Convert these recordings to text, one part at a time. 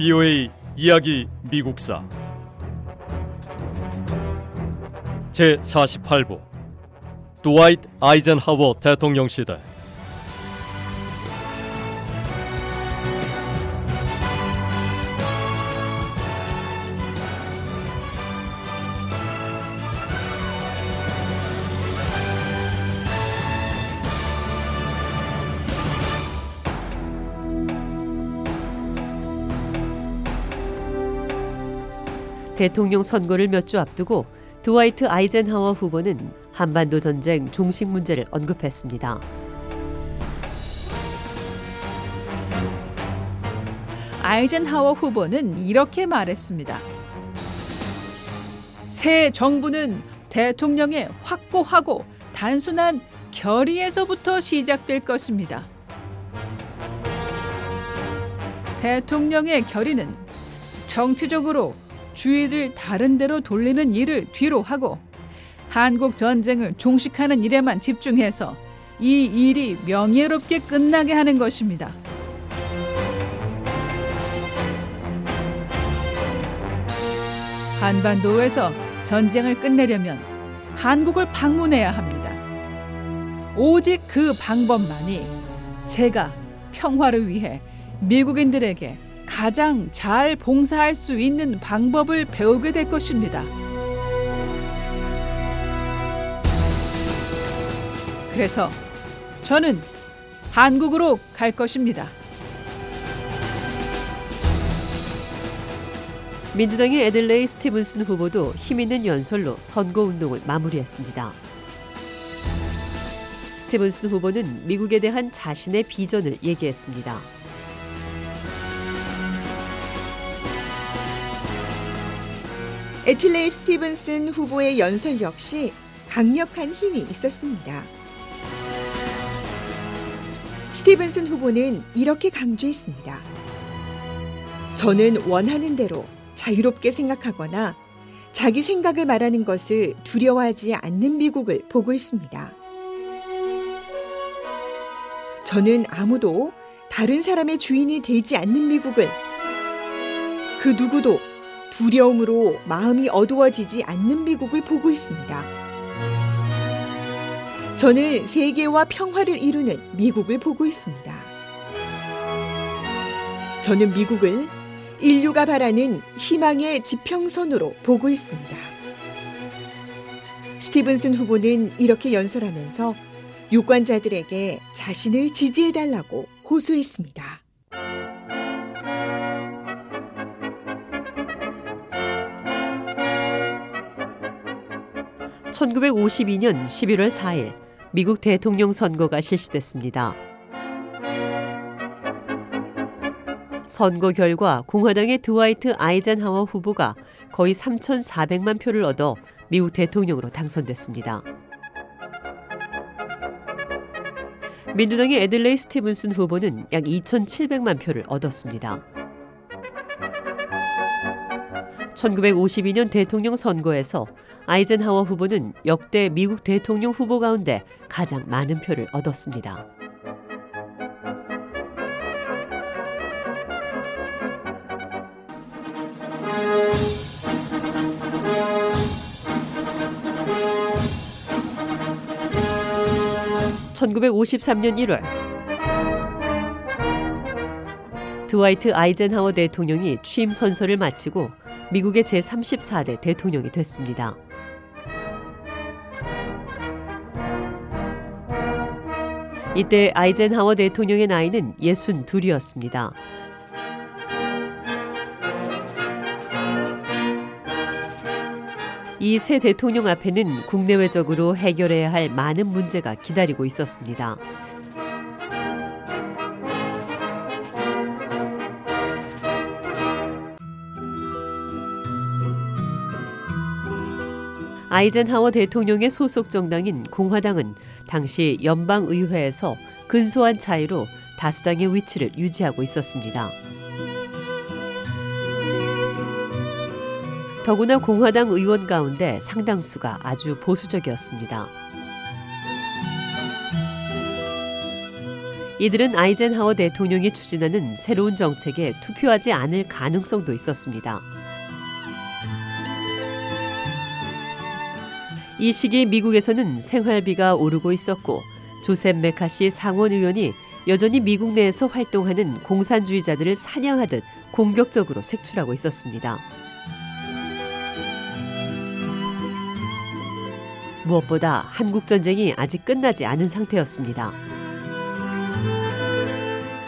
BOA 이야기 미국사. 제 48부. 드와이트 아이젠하워 대통령 시대 대통령 선거를 몇 주 앞두고 드와이트 아이젠하워 후보는 한반도 전쟁 종식 문제를 언급했습니다. 아이젠하워 후보는 이렇게 말했습니다. 새 정부는 대통령의 확고하고 단순한 결의에서부터 시작될 것입니다. 대통령의 결의는 정치적으로 주의를 다른 데로 돌리는 일을 뒤로 하고 한국 전쟁을 종식하는 일에만 집중해서 이 일이 명예롭게 끝나게 하는 것입니다. 한반도에서 전쟁을 끝내려면 한국을 방문해야 합니다. 오직 그 방법만이 제가 평화를 위해 미국인들에게 가장 잘 봉사할 수 있는 방법을 배우게 될 것입니다. 그래서 저는 한국으로 갈 것입니다. 민주당의 애들레이 스티븐슨 후보도 힘있는 연설로 선거 운동을 마무리했습니다. 스티븐슨 후보는 미국에 대한 자신의 비전을 얘기했습니다. 에틀레이 스티븐슨 후보의 연설 역시 강력한 힘이 있었습니다. 스티븐슨 후보는 이렇게 강조했습니다. 저는 원하는 대로 자유롭게 생각하거나 자기 생각을 말하는 것을 두려워하지 않는 미국을 보고 있습니다. 저는 아무도 다른 사람의 주인이 되지 않는 미국을 그 누구도 두려움으로 마음이 어두워지지 않는 미국을 보고 있습니다. 저는 세계와 평화를 이루는 미국을 보고 있습니다. 저는 미국을 인류가 바라는 희망의 지평선으로 보고 있습니다. 스티븐슨 후보는 이렇게 연설하면서 유권자들에게 자신을 지지해달라고 호소했습니다. 1952년 11월 4일 미국 대통령 선거가 실시됐습니다. 선거 결과 공화당의 드와이트 아이젠하워 후보가 거의 3,400만 표를 얻어 미국 대통령으로 당선됐습니다. 민주당의 애들레이 스티븐슨 후보는 약 2,700만 표를 얻었습니다. 1952년 대통령 선거에서 아이젠하워 후보는 역대 미국 대통령 후보 가운데 가장 많은 표를 얻었습니다. (1953년 1월) 드와이트 아이젠하워 대통령이 취임 선서를 마치고 미국의 제34대 대통령이 됐습니다. 이때 아이젠하워 대통령의 나이는 62이었습니다. 이 새 대통령 앞에는 국내외적으로 해결해야 할 많은 문제가 기다리고 있었습니다. 아이젠하워 대통령의 소속 정당인 공화당은 당시 연방 의회에서 근소한 차이로 다수당의 위치를 유지하고 있었습니다. 더구나 공화당 의원 가운데 상당수가 아주 보수적이었습니다. 이들은 아이젠하워 대통령이 추진하는 새로운 정책에 투표하지 않을 가능성도 있었습니다. 이 시기 미국에서는 생활비가 오르고 있었고 조셉 메카시 상원 의원이 여전히 미국 내에서 활동하는 공산주의자들을 사냥하듯 공격적으로 색출하고 있었습니다. 무엇보다 한국 전쟁이 아직 끝나지 않은 상태였습니다.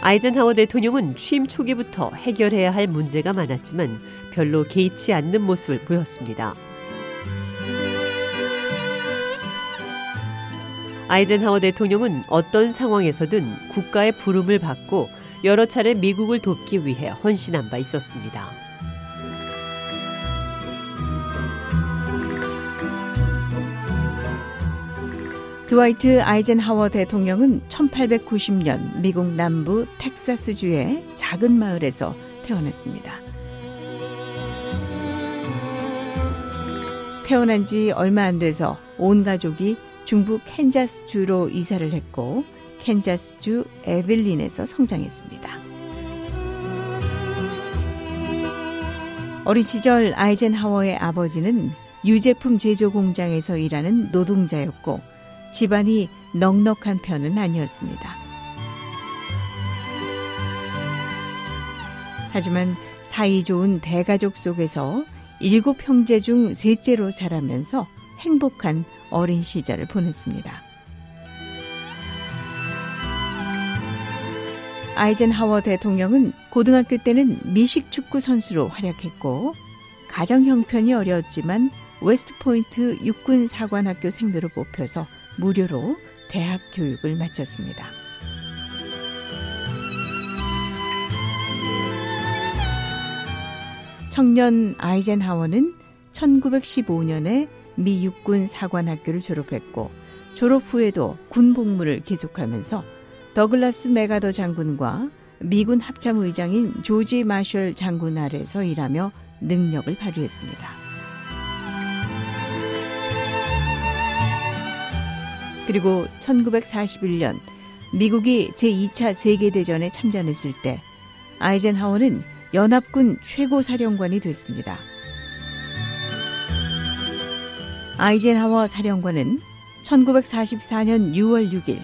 아이젠하워 대통령은 취임 초기부터 해결해야 할 문제가 많았지만 별로 개의치 않는 모습을 보였습니다. 아이젠하워 대통령은 어떤 상황에서든 국가의 부름을 받고 여러 차례 미국을 돕기 위해 헌신한 바 있었습니다. 드와이트 아이젠하워 대통령은 1890년 미국 남부 텍사스주의 작은 마을에서 태어났습니다. 태어난 지 얼마 안 돼서 온 가족이 중부 캔자스주로 이사를 했고 캔자스주 에벨린에서 성장했습니다. 어린 시절 아이젠하워의 아버지는 유제품 제조 공장에서 일하는 노동자였고 집안이 넉넉한 편은 아니었습니다. 하지만 사이 좋은 대가족 속에서 일곱 형제 중 셋째로 자라면서 행복한 어린 시절을 보냈습니다. 아이젠하워 대통령은 고등학교 때는 미식 축구 선수로 활약했고 가정 형편이 어려웠지만 웨스트포인트 육군 사관학교 생도로 뽑혀서 무료로 대학 교육을 마쳤습니다. 청년 아이젠하워는 1915년에 미 육군 사관학교를 졸업했고 졸업 후에도 군 복무를 계속하면서 더글라스 메가더 장군과 미군 합참 의장인 조지 마셜 장군 아래서 일하며 능력을 발휘했습니다. 그리고 1941년 미국이 제2차 세계대전에 참전했을 때 아이젠하워는 연합군 최고 사령관이 됐습니다. 아이젠하워 사령관은 1944년 6월 6일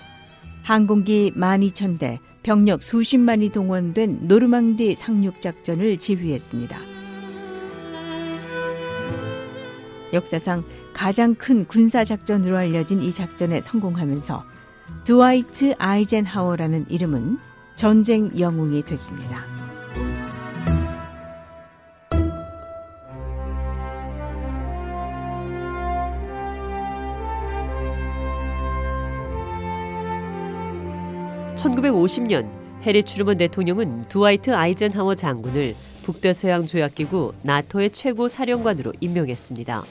항공기 12,000대, 병력 수십만이 동원된 노르망디 상륙작전을 지휘했습니다. 역사상 가장 큰 군사작전으로 알려진 이 작전에 성공하면서 드와이트 아이젠하워라는 이름은 전쟁 영웅이 됐습니다. (1950년) 해리 추르먼 대통령은 드와이트 아이젠하워 장군을 북대서양 조약기구 나토의 최고 사령관으로 임명했습니다.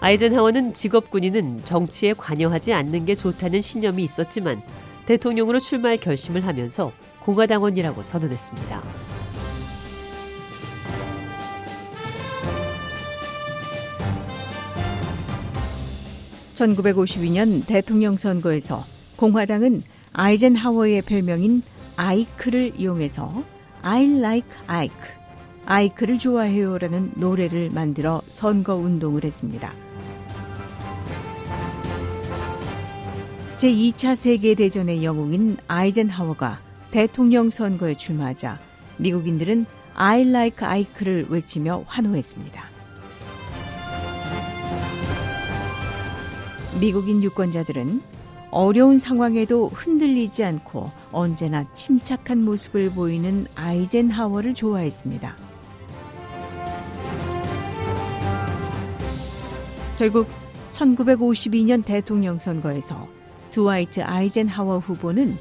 아이젠하워는 직업 군인은 정치에 관여하지 않는 게 좋다는 신념이 있었지만 대통령으로 출마할 결심을 하면서 공화당원이라고 선언했습니다. (1952년) 대통령 선거에서 공화당은 아이젠하워의 별명인 아이크를 이용해서 I like Ike, 아이크를 좋아해요라는 노래를 만들어 선거 운동을 했습니다. 제2차 세계대전의 영웅인 아이젠하워가 대통령 선거에 출마하자 미국인들은 I like Ike를 외치며 환호했습니다. 미국인 유권자들은 어려운 상황에도 흔들리지 않고 언제나 침착한 모습을 보이는 아이젠하워를 좋아했습니다. 결국 1952년 대통령 선거에서 드와이트 아이젠하워 후보는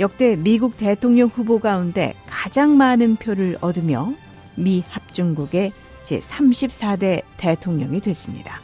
역대 미국 대통령 후보 가운데 가장 많은 표를 얻으며 미 합중국의 제34대 대통령이 됐습니다.